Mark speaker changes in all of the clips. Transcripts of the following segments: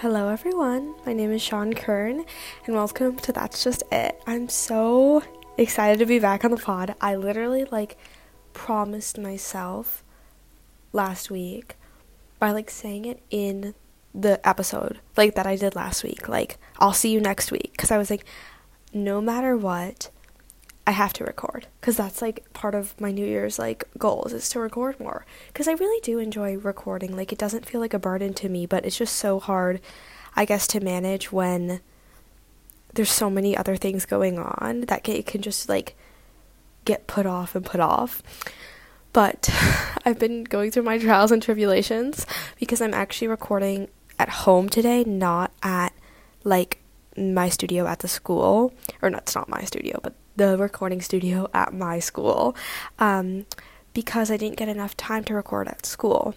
Speaker 1: Hello, everyone. My name is Sean Kern, and welcome to That's Just It. I'm so excited to be back on the pod. I literally like promised myself last week by like saying it in the episode like that I did last week. Like, I'll see you next week because I was like, no matter what, I have to record because that's like part of my New Year's like goals is to record more because I really do enjoy recording. Like it doesn't feel like a burden to me, but it's just so hard, I guess, to manage when there's so many other things going on that it can just like get put off and put off. But I've been going through my trials and tribulations because I'm actually recording at home today, not at like my studio at the school, or no, it's not my studio, but the recording studio at my school um, because I didn't get enough time to record at school.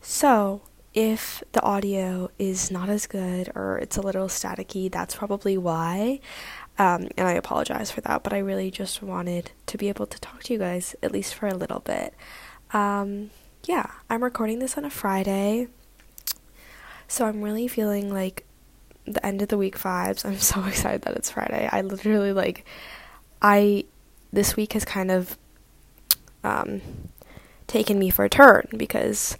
Speaker 1: So, if the audio is not as good or it's a little staticky, that's probably why. Um, and I apologize for that, but I really just wanted to be able to talk to you guys at least for a little bit. Um, yeah, I'm recording this on a Friday, so I'm really feeling like the end of the week vibes. I'm so excited that it's Friday. I literally like I this week has kind of um, taken me for a turn because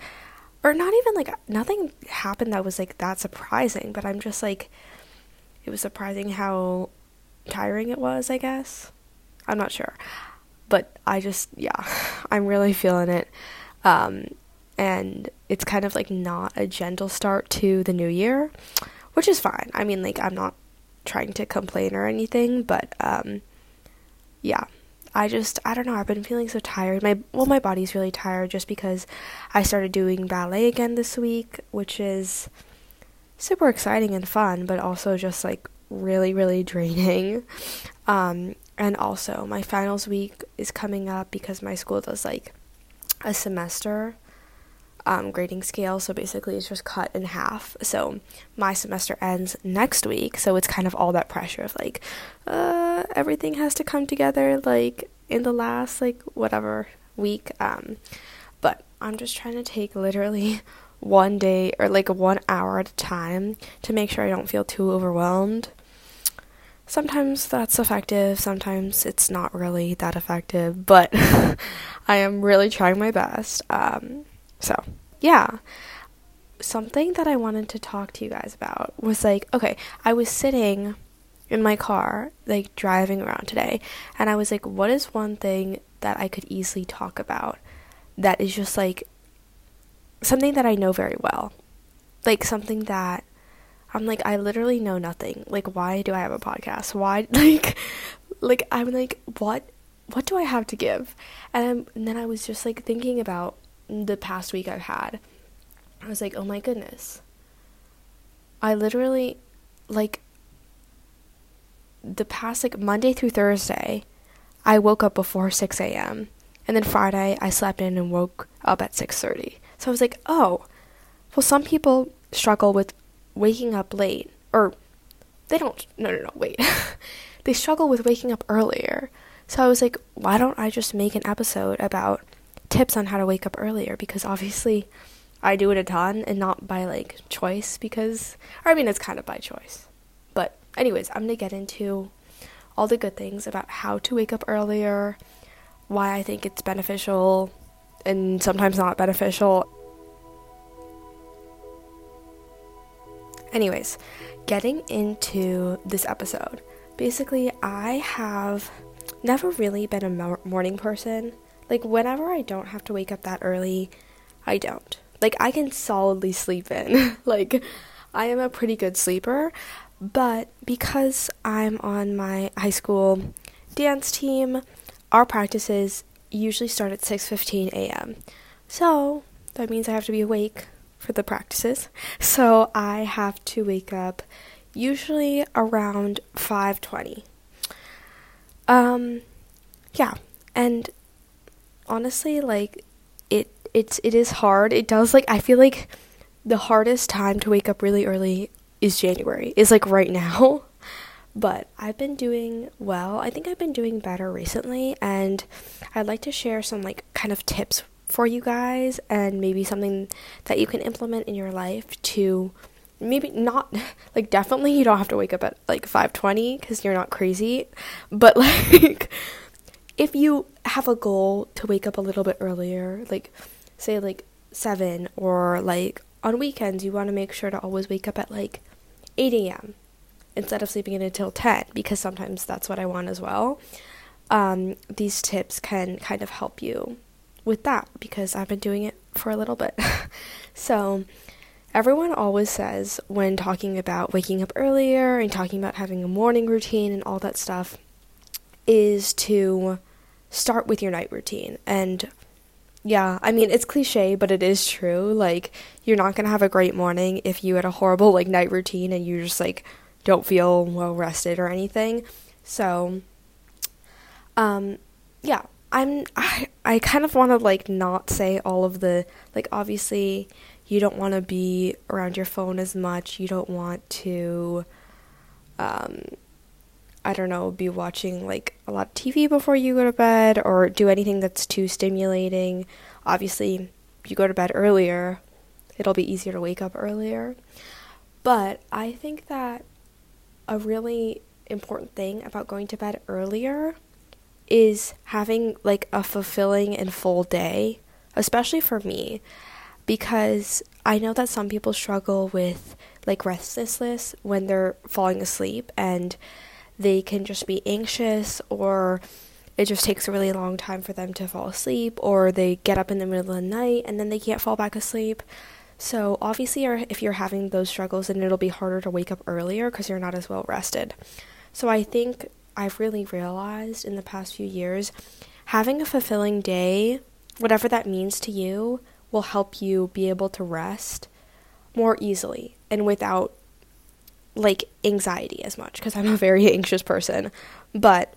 Speaker 1: or not even like nothing happened that was like that surprising, but I'm just like it was surprising how tiring it was, I guess. I'm not sure. But I just yeah, I'm really feeling it. Um, and it's kind of like not a gentle start to the new year, which is fine. I mean, like I'm not trying to complain or anything, but um yeah, I just I don't know. I've been feeling so tired. My well, my body's really tired just because I started doing ballet again this week, which is super exciting and fun, but also just like really really draining. Um, and also my finals week is coming up because my school does like a semester um, grading scale. So basically, it's just cut in half. So my semester ends next week. So it's kind of all that pressure of like, uh, everything has to come together like in the last like whatever week. Um, but I'm just trying to take literally one day or like one hour at a time to make sure I don't feel too overwhelmed. Sometimes that's effective, sometimes it's not really that effective, but I am really trying my best. Um, so, yeah. Something that I wanted to talk to you guys about was like, okay, I was sitting in my car, like driving around today, and I was like, what is one thing that I could easily talk about that is just like something that I know very well? Like something that I'm like, I literally know nothing. Like, why do I have a podcast? Why, like, like I'm like, what, what do I have to give? And, I'm, and then I was just like thinking about the past week I've had, I was like, oh my goodness. I literally, like, the past, like, Monday through Thursday, I woke up before 6 a.m. And then Friday, I slept in and woke up at 6.30. So I was like, oh, well, some people struggle with waking up late. Or, they don't, no, no, no, wait. they struggle with waking up earlier. So I was like, why don't I just make an episode about tips on how to wake up earlier because obviously I do it a ton and not by like choice because I mean it's kind of by choice. But anyways, I'm going to get into all the good things about how to wake up earlier, why I think it's beneficial and sometimes not beneficial. Anyways, getting into this episode. Basically, I have never really been a morning person like, whenever I don't have to wake up that early, I don't. Like, I can solidly sleep in. like, I am a pretty good sleeper, but because I'm on my high school dance team, our practices usually start at 6:15 a.m. So, that means I have to be awake for the practices. So, I have to wake up usually around 5:20. Um yeah, and honestly like it it's it is hard. It does like I feel like the hardest time to wake up really early is January. Is like right now. But I've been doing well. I think I've been doing better recently and I'd like to share some like kind of tips for you guys and maybe something that you can implement in your life to maybe not like definitely you don't have to wake up at like 5:20 cuz you're not crazy but like if you have a goal to wake up a little bit earlier like say like 7 or like on weekends you want to make sure to always wake up at like 8 a.m. instead of sleeping in until 10 because sometimes that's what I want as well. Um, these tips can kind of help you with that because I've been doing it for a little bit. so, everyone always says when talking about waking up earlier and talking about having a morning routine and all that stuff is to start with your night routine. And yeah, I mean, it's cliche, but it is true. Like, you're not going to have a great morning if you had a horrible, like, night routine and you just, like, don't feel well rested or anything. So, um, yeah, I'm, I, I kind of want to, like, not say all of the, like, obviously, you don't want to be around your phone as much. You don't want to, um, I don't know, be watching like a lot of TV before you go to bed or do anything that's too stimulating. Obviously, you go to bed earlier, it'll be easier to wake up earlier. But I think that a really important thing about going to bed earlier is having like a fulfilling and full day, especially for me, because I know that some people struggle with like restlessness when they're falling asleep and they can just be anxious or it just takes a really long time for them to fall asleep or they get up in the middle of the night and then they can't fall back asleep. So, obviously, if you're having those struggles, then it'll be harder to wake up earlier because you're not as well rested. So, I think I've really realized in the past few years having a fulfilling day, whatever that means to you, will help you be able to rest more easily and without like anxiety as much because I'm a very anxious person. But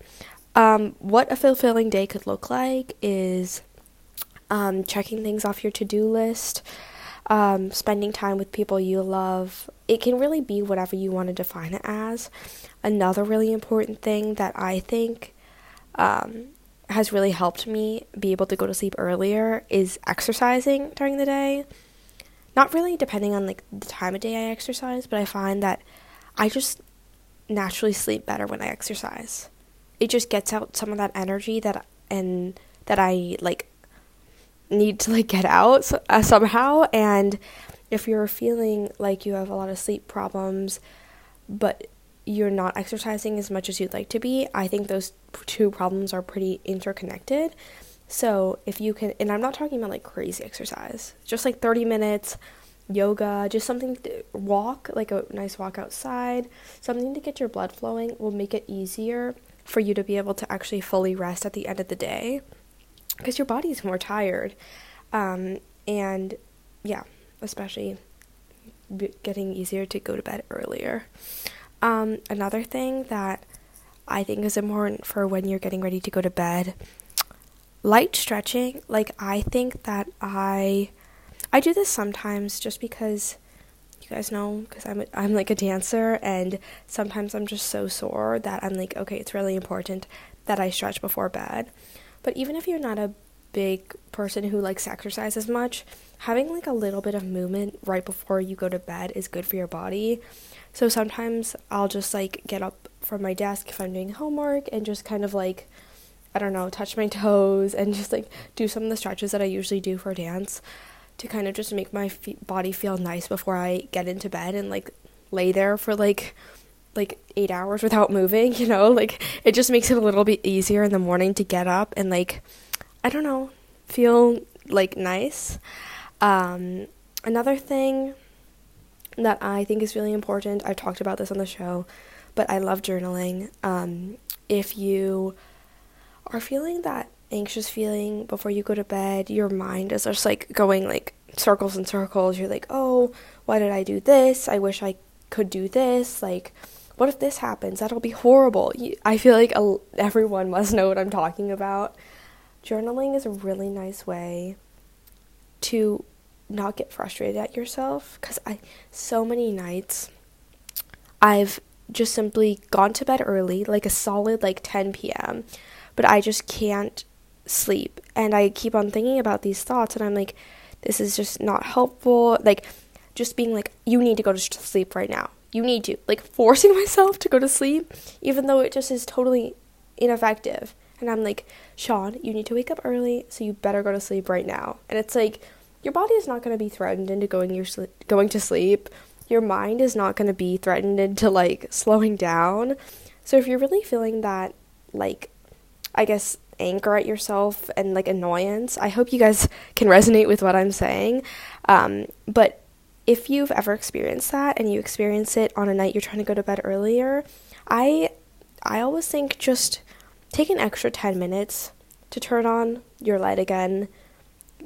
Speaker 1: um, what a fulfilling day could look like is um, checking things off your to do list, um, spending time with people you love. It can really be whatever you want to define it as. Another really important thing that I think um, has really helped me be able to go to sleep earlier is exercising during the day. Not really depending on like the time of day I exercise, but I find that I just naturally sleep better when I exercise. It just gets out some of that energy that and that I like need to like get out uh, somehow and if you're feeling like you have a lot of sleep problems but you're not exercising as much as you'd like to be, I think those two problems are pretty interconnected. So, if you can and I'm not talking about like crazy exercise, just like 30 minutes yoga, just something to walk, like a nice walk outside, something to get your blood flowing will make it easier for you to be able to actually fully rest at the end of the day because your body's more tired. Um, and yeah, especially getting easier to go to bed earlier. Um, another thing that I think is important for when you're getting ready to go to bed light stretching. Like, I think that I I do this sometimes just because you guys know because I'm a, I'm like a dancer and sometimes I'm just so sore that I'm like okay it's really important that I stretch before bed. But even if you're not a big person who likes exercise as much, having like a little bit of movement right before you go to bed is good for your body. So sometimes I'll just like get up from my desk if I'm doing homework and just kind of like I don't know, touch my toes and just like do some of the stretches that I usually do for dance to kind of just make my body feel nice before I get into bed and like lay there for like like 8 hours without moving, you know? Like it just makes it a little bit easier in the morning to get up and like I don't know, feel like nice. Um another thing that I think is really important, I've talked about this on the show, but I love journaling. Um if you are feeling that anxious feeling before you go to bed, your mind is just like going like circles and circles. You're like, oh, why did I do this? I wish I could do this. Like, what if this happens? That'll be horrible. I feel like everyone must know what I'm talking about. Journaling is a really nice way to not get frustrated at yourself because I so many nights I've just simply gone to bed early, like a solid like 10 p.m., but I just can't sleep. And I keep on thinking about these thoughts, and I'm like, this is just not helpful. Like, just being like, you need to go to sleep right now. You need to. Like forcing myself to go to sleep, even though it just is totally ineffective. And I'm like, Sean, you need to wake up early, so you better go to sleep right now. And it's like, your body is not going to be threatened into going your sli- going to sleep. Your mind is not going to be threatened into like slowing down. So if you're really feeling that like I guess anger at yourself and like annoyance, I hope you guys can resonate with what I'm saying. Um, but if you've ever experienced that and you experience it on a night you're trying to go to bed earlier, I I always think just take an extra 10 minutes to turn on your light again,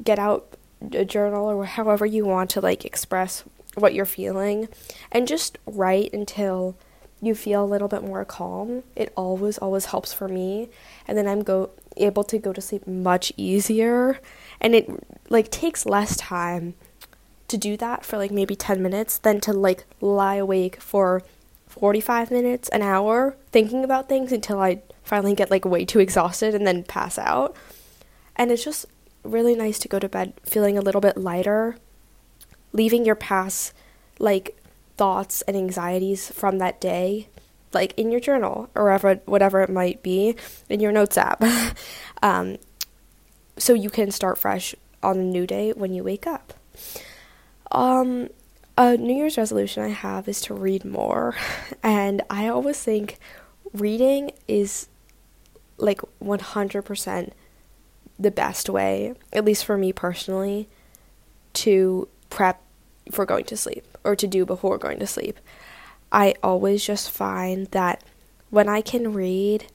Speaker 1: get out a journal or however you want to like express what you're feeling and just write until you feel a little bit more calm. It always always helps for me and then I'm go able to go to sleep much easier and it like takes less time to do that for like maybe 10 minutes than to like lie awake for 45 minutes, an hour thinking about things until I finally get like way too exhausted and then pass out. And it's just really nice to go to bed feeling a little bit lighter, leaving your past like thoughts and anxieties from that day like in your journal or whatever, whatever it might be in your notes app. um, so you can start fresh on a new day when you wake up. Um, a New Year's resolution I have is to read more, and I always think reading is like 100% the best way, at least for me personally, to prep for going to sleep or to do before going to sleep. I always just find that when I can read,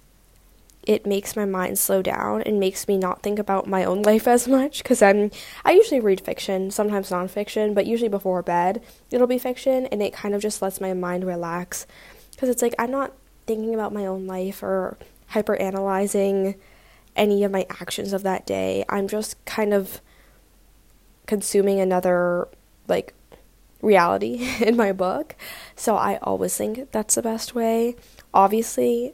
Speaker 1: it makes my mind slow down and makes me not think about my own life as much because I'm I usually read fiction, sometimes nonfiction, but usually before bed it'll be fiction and it kind of just lets my mind relax because it's like I'm not thinking about my own life or hyper analyzing any of my actions of that day. I'm just kind of consuming another like reality in my book. So I always think that's the best way. Obviously,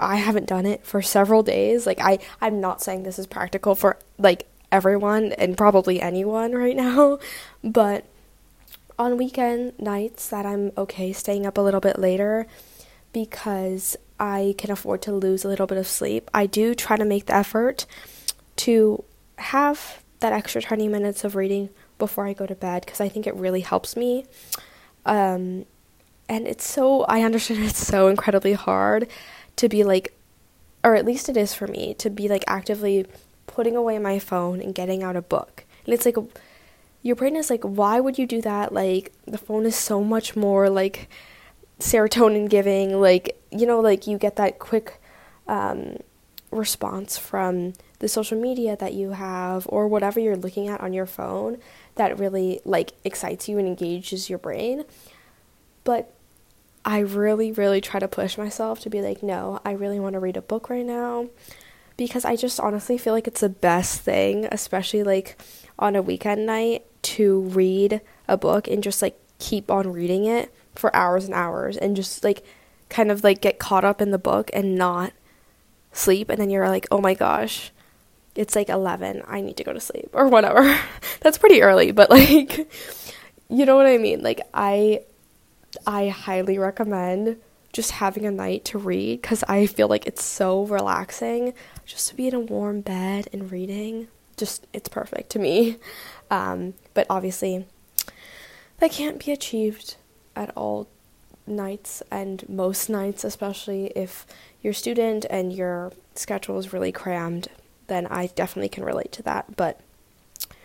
Speaker 1: I haven't done it for several days. Like I I'm not saying this is practical for like everyone and probably anyone right now, but on weekend nights that I'm okay staying up a little bit later because I can afford to lose a little bit of sleep. I do try to make the effort to have that extra 20 minutes of reading before I go to bed because I think it really helps me. Um, and it's so, I understand it's so incredibly hard to be like, or at least it is for me, to be like actively putting away my phone and getting out a book. And it's like, your brain is like, why would you do that? Like, the phone is so much more like serotonin giving. Like, you know, like you get that quick um, response from the social media that you have or whatever you're looking at on your phone that really like excites you and engages your brain. But I really, really try to push myself to be like, no, I really want to read a book right now because I just honestly feel like it's the best thing, especially like on a weekend night, to read a book and just like keep on reading it for hours and hours and just like kind of like get caught up in the book and not sleep. And then you're like, oh my gosh, it's like 11, I need to go to sleep or whatever. That's pretty early, but like, you know what I mean? Like, I I highly recommend just having a night to read because I feel like it's so relaxing just to be in a warm bed and reading. Just, it's perfect to me. Um, but obviously, that can't be achieved at all nights and most nights, especially if you're a student and your schedule is really crammed, then I definitely can relate to that. But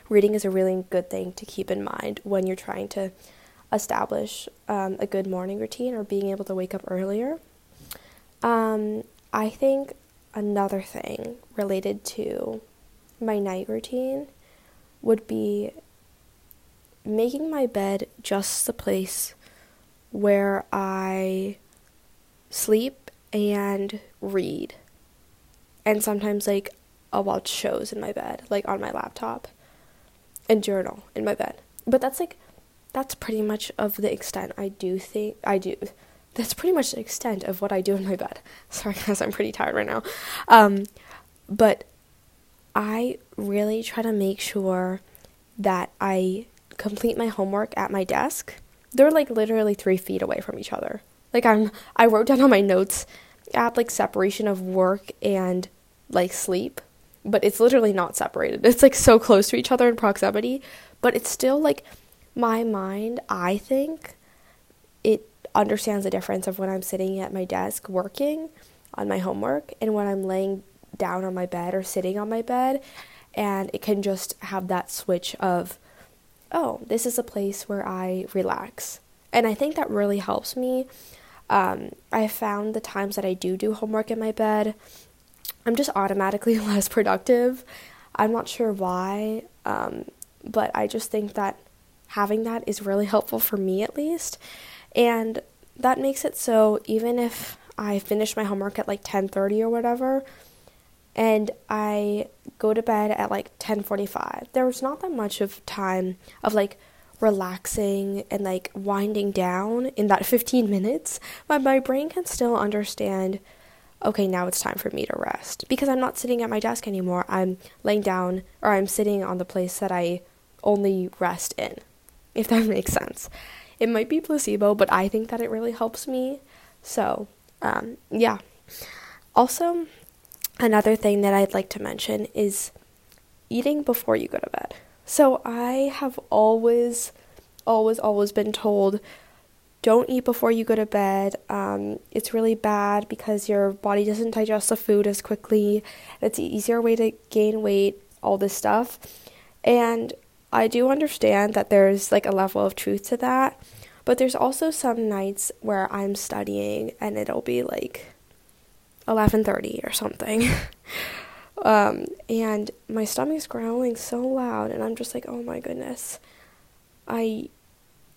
Speaker 1: reading is a really good thing to keep in mind when you're trying to establish um, a good morning routine or being able to wake up earlier. Um, I think another thing related to my night routine would be making my bed just the place where I sleep and read. And sometimes, like, I'll watch shows in my bed, like on my laptop, and journal in my bed. But that's like that's pretty much of the extent I do think I do. That's pretty much the extent of what I do in my bed. Sorry, guys, I'm pretty tired right now. Um, but I really try to make sure that I complete my homework at my desk, they're like literally three feet away from each other. Like I'm, I wrote down on my notes app like separation of work and like sleep, but it's literally not separated. It's like so close to each other in proximity, but it's still like my mind, I think it understands the difference of when I'm sitting at my desk working on my homework and when I'm laying down on my bed or sitting on my bed and it can just have that switch of oh, this is a place where I relax. And I think that really helps me um, I found the times that I do do homework in my bed, I'm just automatically less productive. I'm not sure why, um, but I just think that having that is really helpful for me at least. And that makes it so even if I finish my homework at like 10:30 or whatever and I go to bed at like 10:45, there's not that much of time of like relaxing and like winding down in that 15 minutes, but my brain can still understand okay, now it's time for me to rest because I'm not sitting at my desk anymore. I'm laying down or I'm sitting on the place that I only rest in, if that makes sense. It might be placebo, but I think that it really helps me. So, um, yeah. Also, another thing that I'd like to mention is eating before you go to bed. So I have always, always, always been told don't eat before you go to bed. Um, it's really bad because your body doesn't digest the food as quickly. It's an easier way to gain weight, all this stuff. And I do understand that there's like a level of truth to that. But there's also some nights where I'm studying and it'll be like 11:30 or something. Um, and my stomach's growling so loud, and I'm just like, oh my goodness, I,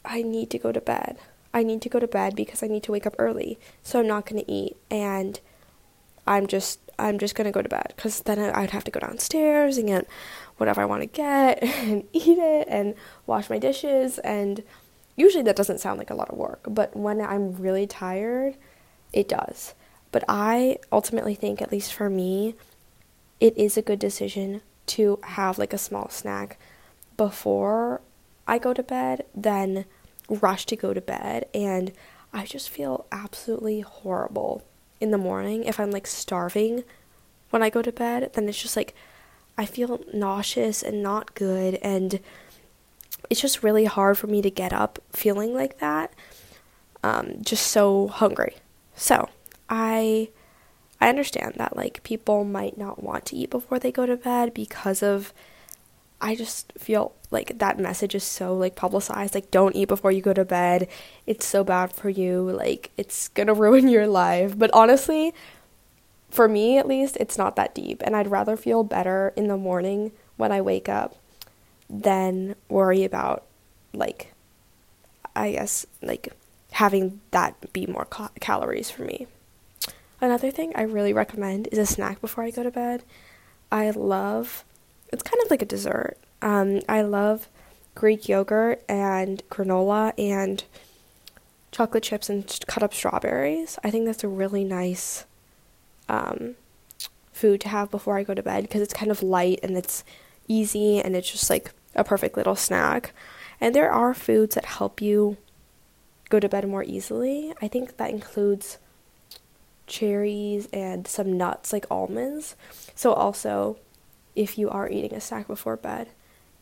Speaker 1: I need to go to bed. I need to go to bed because I need to wake up early, so I'm not gonna eat, and I'm just, I'm just gonna go to bed because then I'd have to go downstairs and get whatever I want to get and eat it and wash my dishes, and usually that doesn't sound like a lot of work, but when I'm really tired, it does. But I ultimately think, at least for me, it is a good decision to have like a small snack before I go to bed than rush to go to bed. And I just feel absolutely horrible in the morning if I'm like starving when I go to bed. Then it's just like I feel nauseous and not good. And it's just really hard for me to get up feeling like that. Um, just so hungry. So I I understand that like people might not want to eat before they go to bed because of I just feel like that message is so like publicized like don't eat before you go to bed. It's so bad for you. Like it's to ruin your life. But honestly, for me at least, it's not that deep and I'd rather feel better in the morning when I wake up than worry about like I guess like having that be more ca- calories for me. Another thing I really recommend is a snack before I go to bed. I love, it's kind of like a dessert. Um, I love Greek yogurt and granola and chocolate chips and cut up strawberries. I think that's a really nice um, food to have before I go to bed because it's kind of light and it's easy and it's just like a perfect little snack. And there are foods that help you go to bed more easily. I think that includes cherries and some nuts like almonds. So, also, if you are eating a snack before bed,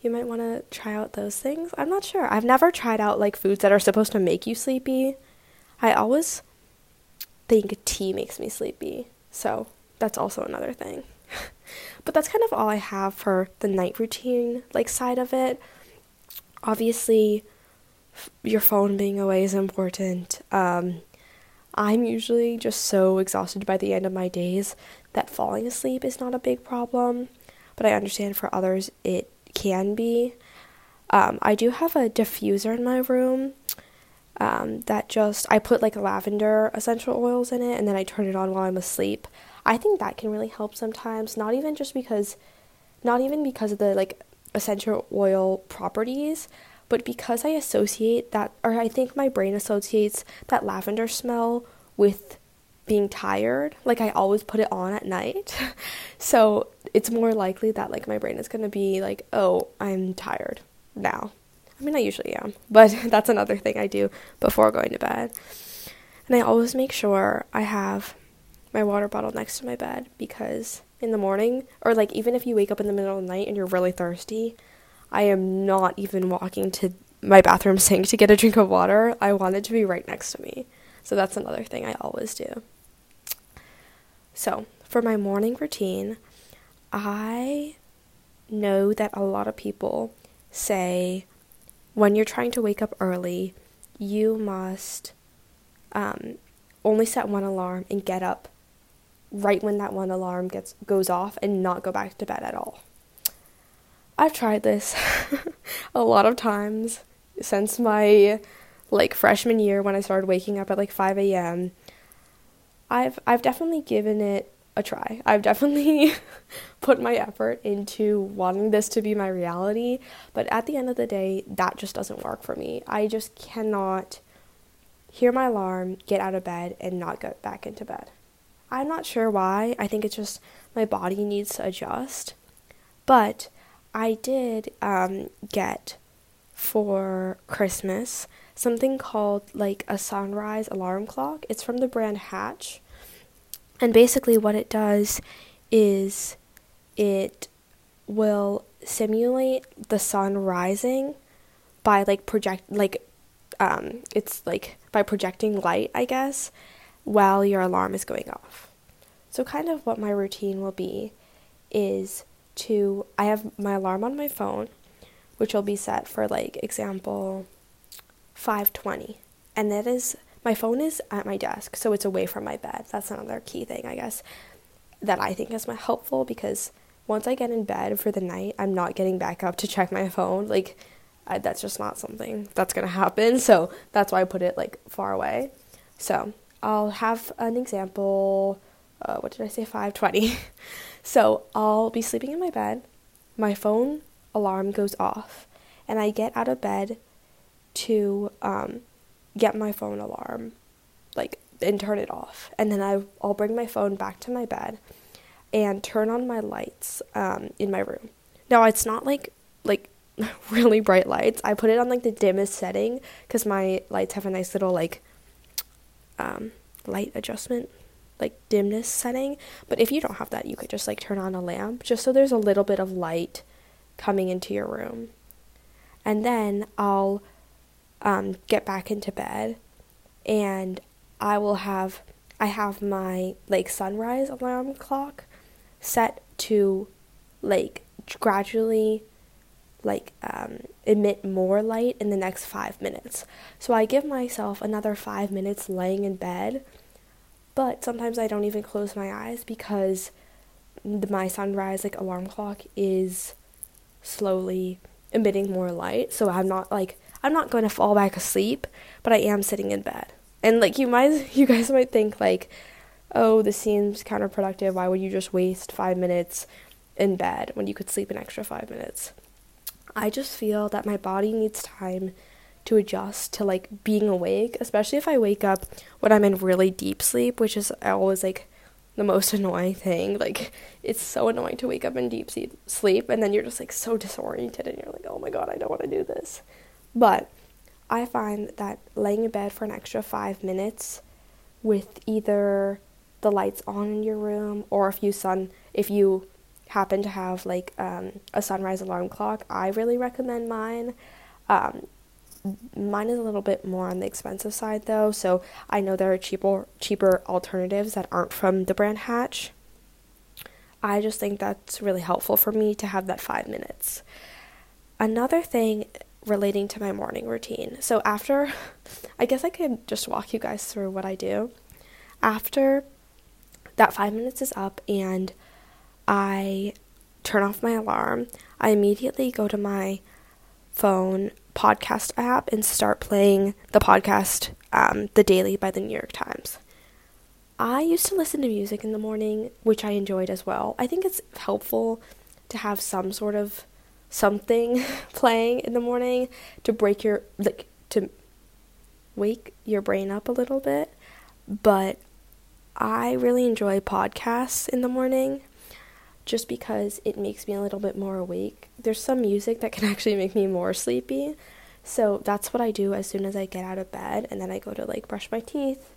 Speaker 1: you might want to try out those things. I'm not sure. I've never tried out like foods that are supposed to make you sleepy. I always think tea makes me sleepy. So, that's also another thing. but that's kind of all I have for the night routine like side of it. Obviously, f- your phone being away is important. Um, I'm usually just so exhausted by the end of my days that falling asleep is not a big problem, but I understand for others it can be. Um, I do have a diffuser in my room um, that just, I put like lavender essential oils in it and then I turn it on while I'm asleep. I think that can really help sometimes, not even just because, not even because of the like essential oil properties, but because I associate that, or I think my brain associates that lavender smell with being tired, like I always put it on at night. so it's more likely that like my brain is going to be like, "Oh, I'm tired now." I mean, I usually am, but that's another thing I do before going to bed. And I always make sure I have my water bottle next to my bed because in the morning, or like even if you wake up in the middle of the night and you're really thirsty, I am not even walking to my bathroom sink to get a drink of water. I want it to be right next to me. So that's another thing I always do. So, for my morning routine, I know that a lot of people say when you're trying to wake up early, you must um, only set one alarm and get up right when that one alarm gets goes off and not go back to bed at all. I've tried this a lot of times since my like freshman year when I started waking up at like 5 a.m. I've I've definitely given it a try. I've definitely put my effort into wanting this to be my reality, but at the end of the day, that just doesn't work for me. I just cannot hear my alarm, get out of bed, and not get back into bed. I'm not sure why. I think it's just my body needs to adjust. But I did um, get for Christmas something called like a sunrise alarm clock. It's from the brand Hatch. And basically, what it does is it will simulate the sun rising by like project like um it's like by projecting light, I guess, while your alarm is going off. So kind of what my routine will be is to I have my alarm on my phone, which will be set for like example 5:20. And that is my phone is at my desk, so it's away from my bed. That's another key thing, I guess, that I think is helpful because once I get in bed for the night, I'm not getting back up to check my phone. Like I, that's just not something that's to happen. So that's why I put it like far away. So I'll have an example. Uh, what did I say? 520. so I'll be sleeping in my bed. My phone alarm goes off, and I get out of bed to um, get my phone alarm, like, and turn it off. And then I, I'll bring my phone back to my bed and turn on my lights um, in my room. Now, it's not like, like, really bright lights. I put it on like the dimmest setting because my lights have a nice little like um, light adjustment, like dimness setting. But if you don't have that, you could just like turn on a lamp just so there's a little bit of light coming into your room. And then I'll um, get back into bed and I will have I have my like sunrise alarm clock set to like gradually like um, emit more light in the next five minutes. So I give myself another five minutes laying in bed, but sometimes I don't even close my eyes because the, my sunrise like alarm clock is slowly emitting more light. So I'm not like I'm not going to fall back asleep, but I am sitting in bed. And like you might you guys might think like, "Oh, this seems counterproductive. Why would you just waste 5 minutes in bed when you could sleep an extra 5 minutes?" I just feel that my body needs time to adjust to like being awake, especially if I wake up when I'm in really deep sleep, which is always like the most annoying thing. Like it's so annoying to wake up in deep sleep and then you're just like so disoriented and you're like, "Oh my god, I don't want to do this." But I find that laying in bed for an extra five minutes with either the lights on in your room or if you sun if you happen to have like um, a sunrise alarm clock, I really recommend mine. Um, mine is a little bit more on the expensive side though, so I know there are cheaper cheaper alternatives that aren't from the brand Hatch. I just think that's really helpful for me to have that 5 minutes. Another thing relating to my morning routine. So after, I guess I could just walk you guys through what I do. After that five minutes is up and I turn off my alarm, I immediately go to my phone podcast app and start playing the podcast, um, The Daily by the New York Times. I used to listen to music in the morning, which I enjoyed as well. I think it's helpful to have some sort of something playing in the morning to break your like to wake your brain up a little bit but I really enjoy podcasts in the morning just because it makes me a little bit more awake. There's some music that can actually make me more sleepy. So that's what I do as soon as I get out of bed, and then I go to like brush my teeth.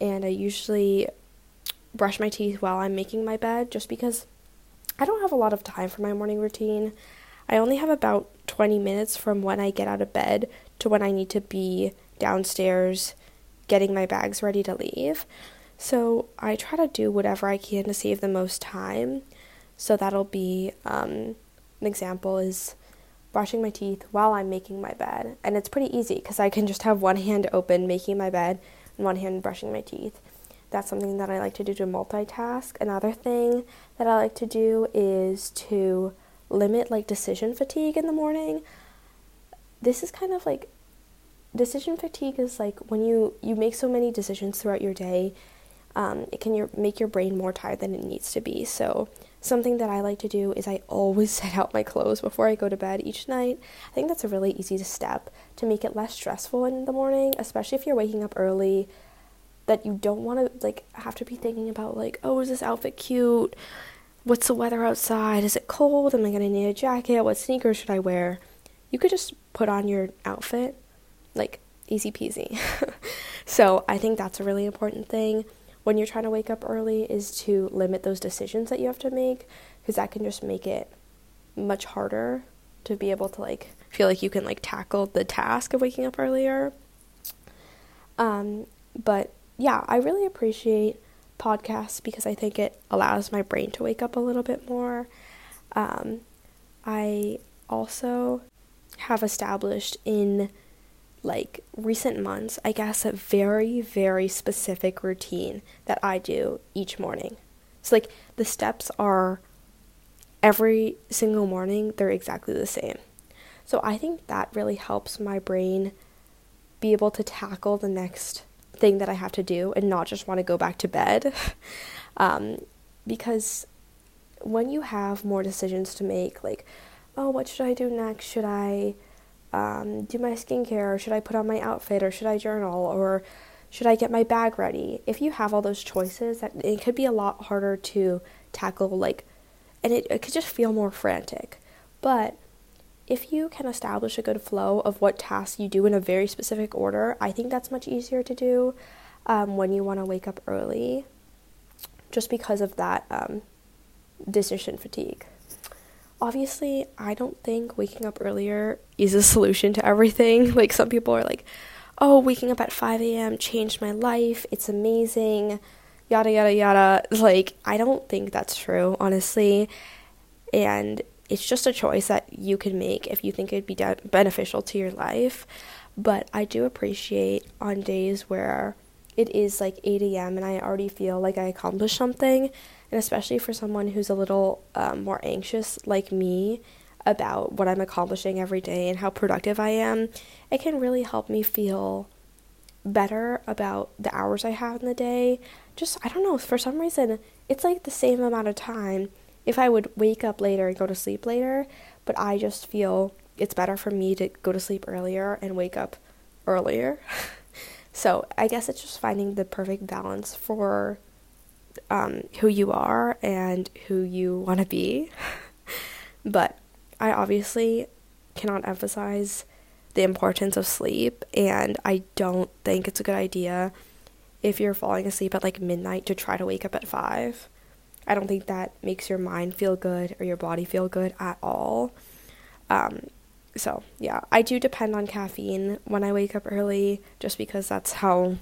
Speaker 1: And I usually brush my teeth while I'm making my bed just because I don't have a lot of time for my morning routine. I only have about 20 minutes from when I get out of bed to when I need to be downstairs getting my bags ready to leave. So I try to do whatever I can to save the most time. So that'll be um, an example is brushing my teeth while I'm making my bed. And it's pretty easy because I can just have one hand open making my bed and one hand brushing my teeth. That's something that I like to do to multitask. Another thing that I like to do is to limit like decision fatigue in the morning. This is kind of like decision fatigue is like when you you make so many decisions throughout your day um, it can your, make your brain more tired than it needs to be. So something that i like to do is i always set out my clothes before i go to bed each night. I think that's a really easy step to make it less stressful in the morning especially if you're waking up early that you don't want to like have to be thinking about like oh is this outfit cute what's the weather outside is it cold am i going to need a jacket what sneakers should i wear you could just put on your outfit like easy peasy. so I think that's a really important thing when you're trying to wake up early is to limit those decisions that you have to make because that can just make it much harder to be able to like feel like you can like tackle the task of waking up earlier. Um, but yeah, I really appreciate podcasts because I think it allows my brain to wake up a little bit more. Um, I also have established in like recent months, I guess, a very, very specific routine that I do each morning. So, like, the steps are every single morning, they're exactly the same. So, I think that really helps my brain be able to tackle the next thing that I have to do and not just want to go back to bed. um, because when you have more decisions to make, like, oh, what should I do next? Should I um, do my skincare, or should I put on my outfit, or should I journal, or should I get my bag ready? If you have all those choices, that it could be a lot harder to tackle, like, and it, it could just feel more frantic. But if you can establish a good flow of what tasks you do in a very specific order, I think that's much easier to do um, when you want to wake up early, just because of that um, decision fatigue obviously, I don't think waking up earlier is a solution to everything. Like, some people are like, oh, waking up at 5 a.m. changed my life. It's amazing. Yada, yada, yada. Like, I don't think that's true, honestly. And it's just a choice that you can make if you think it'd be de- beneficial to your life. But I do appreciate on days where it is like 8 a.m. and I already feel like I accomplished something and especially for someone who's a little um, more anxious like me about what I'm accomplishing every day and how productive I am, it can really help me feel better about the hours I have in the day. Just, I don't know, for some reason, it's like the same amount of time if I would wake up later and go to sleep later, but I just feel it's better for me to go to sleep earlier and wake up earlier. so I guess it's just finding the perfect balance for um, who you are and who you want to be. but I obviously cannot emphasize the importance of sleep, and I don't think it's a good idea if you're falling asleep at like midnight to try to wake up at 5. I don't think that makes your mind feel good or your body feel good at all. Um, so, yeah, I do depend on caffeine when I wake up early just because that's how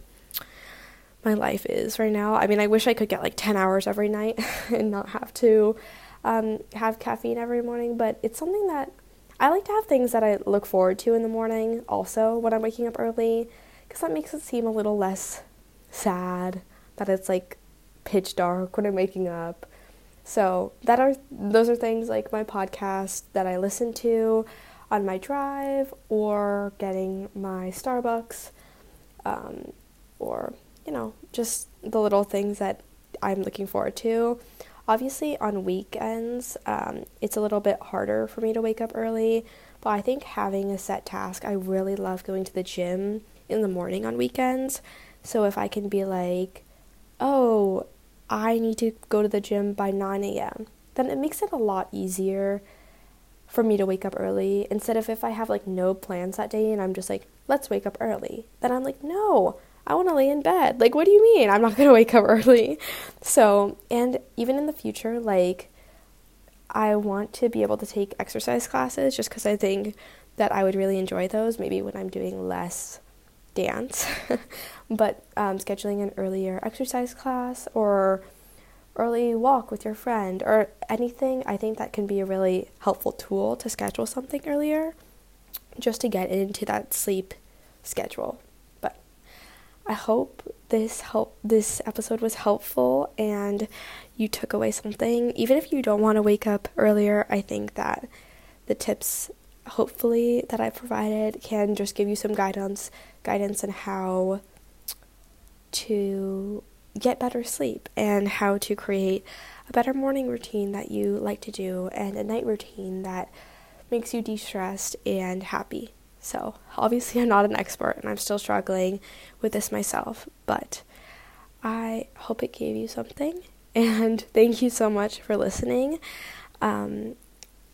Speaker 1: my life is right now. I mean, I wish I could get like 10 hours every night and not have to um, have caffeine every morning, but it's something that I like to have things that I look forward to in the morning also when I'm waking up early because that makes it seem a little less sad that it's like pitch dark when I'm waking up. So, that are those are things like my podcast that I listen to on my drive or getting my Starbucks um, or you know, just the little things that I'm looking forward to. Obviously, on weekends, um, it's a little bit harder for me to wake up early, but I think having a set task, I really love going to the gym in the morning on weekends. So if I can be like, oh, I need to go to the gym by 9 a.m., then it makes it a lot easier for me to wake up early instead of if I have like no plans that day and I'm just like, let's wake up early. Then I'm like, no, I want to lay in bed. Like, what do you mean? I'm not going to wake up early. So, and even in the future, like, I want to be able to take exercise classes just because I think that I would really enjoy those, maybe when I'm doing less dance. but um, scheduling an earlier exercise class or early walk with your friend or anything, I think that can be a really helpful tool to schedule something earlier just to get into that sleep schedule. But I hope this help this episode was helpful and you took away something. Even if you don't want to wake up earlier, I think that the tips hopefully that I provided can just give you some guidance guidance on how to get better sleep and how to create a better morning routine that you like to do and a night routine that makes you de-stressed and happy. So, obviously I'm not an expert and I'm still struggling with this myself, but I hope it gave you something and thank you so much for listening. Um,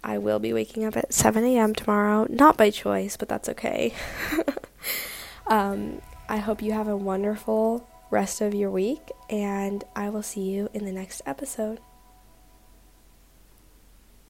Speaker 1: I will be waking up at 7 a.m. tomorrow, not by choice, but that's okay. um, I hope you have a wonderful rest of your week, and I will see you in the next episode.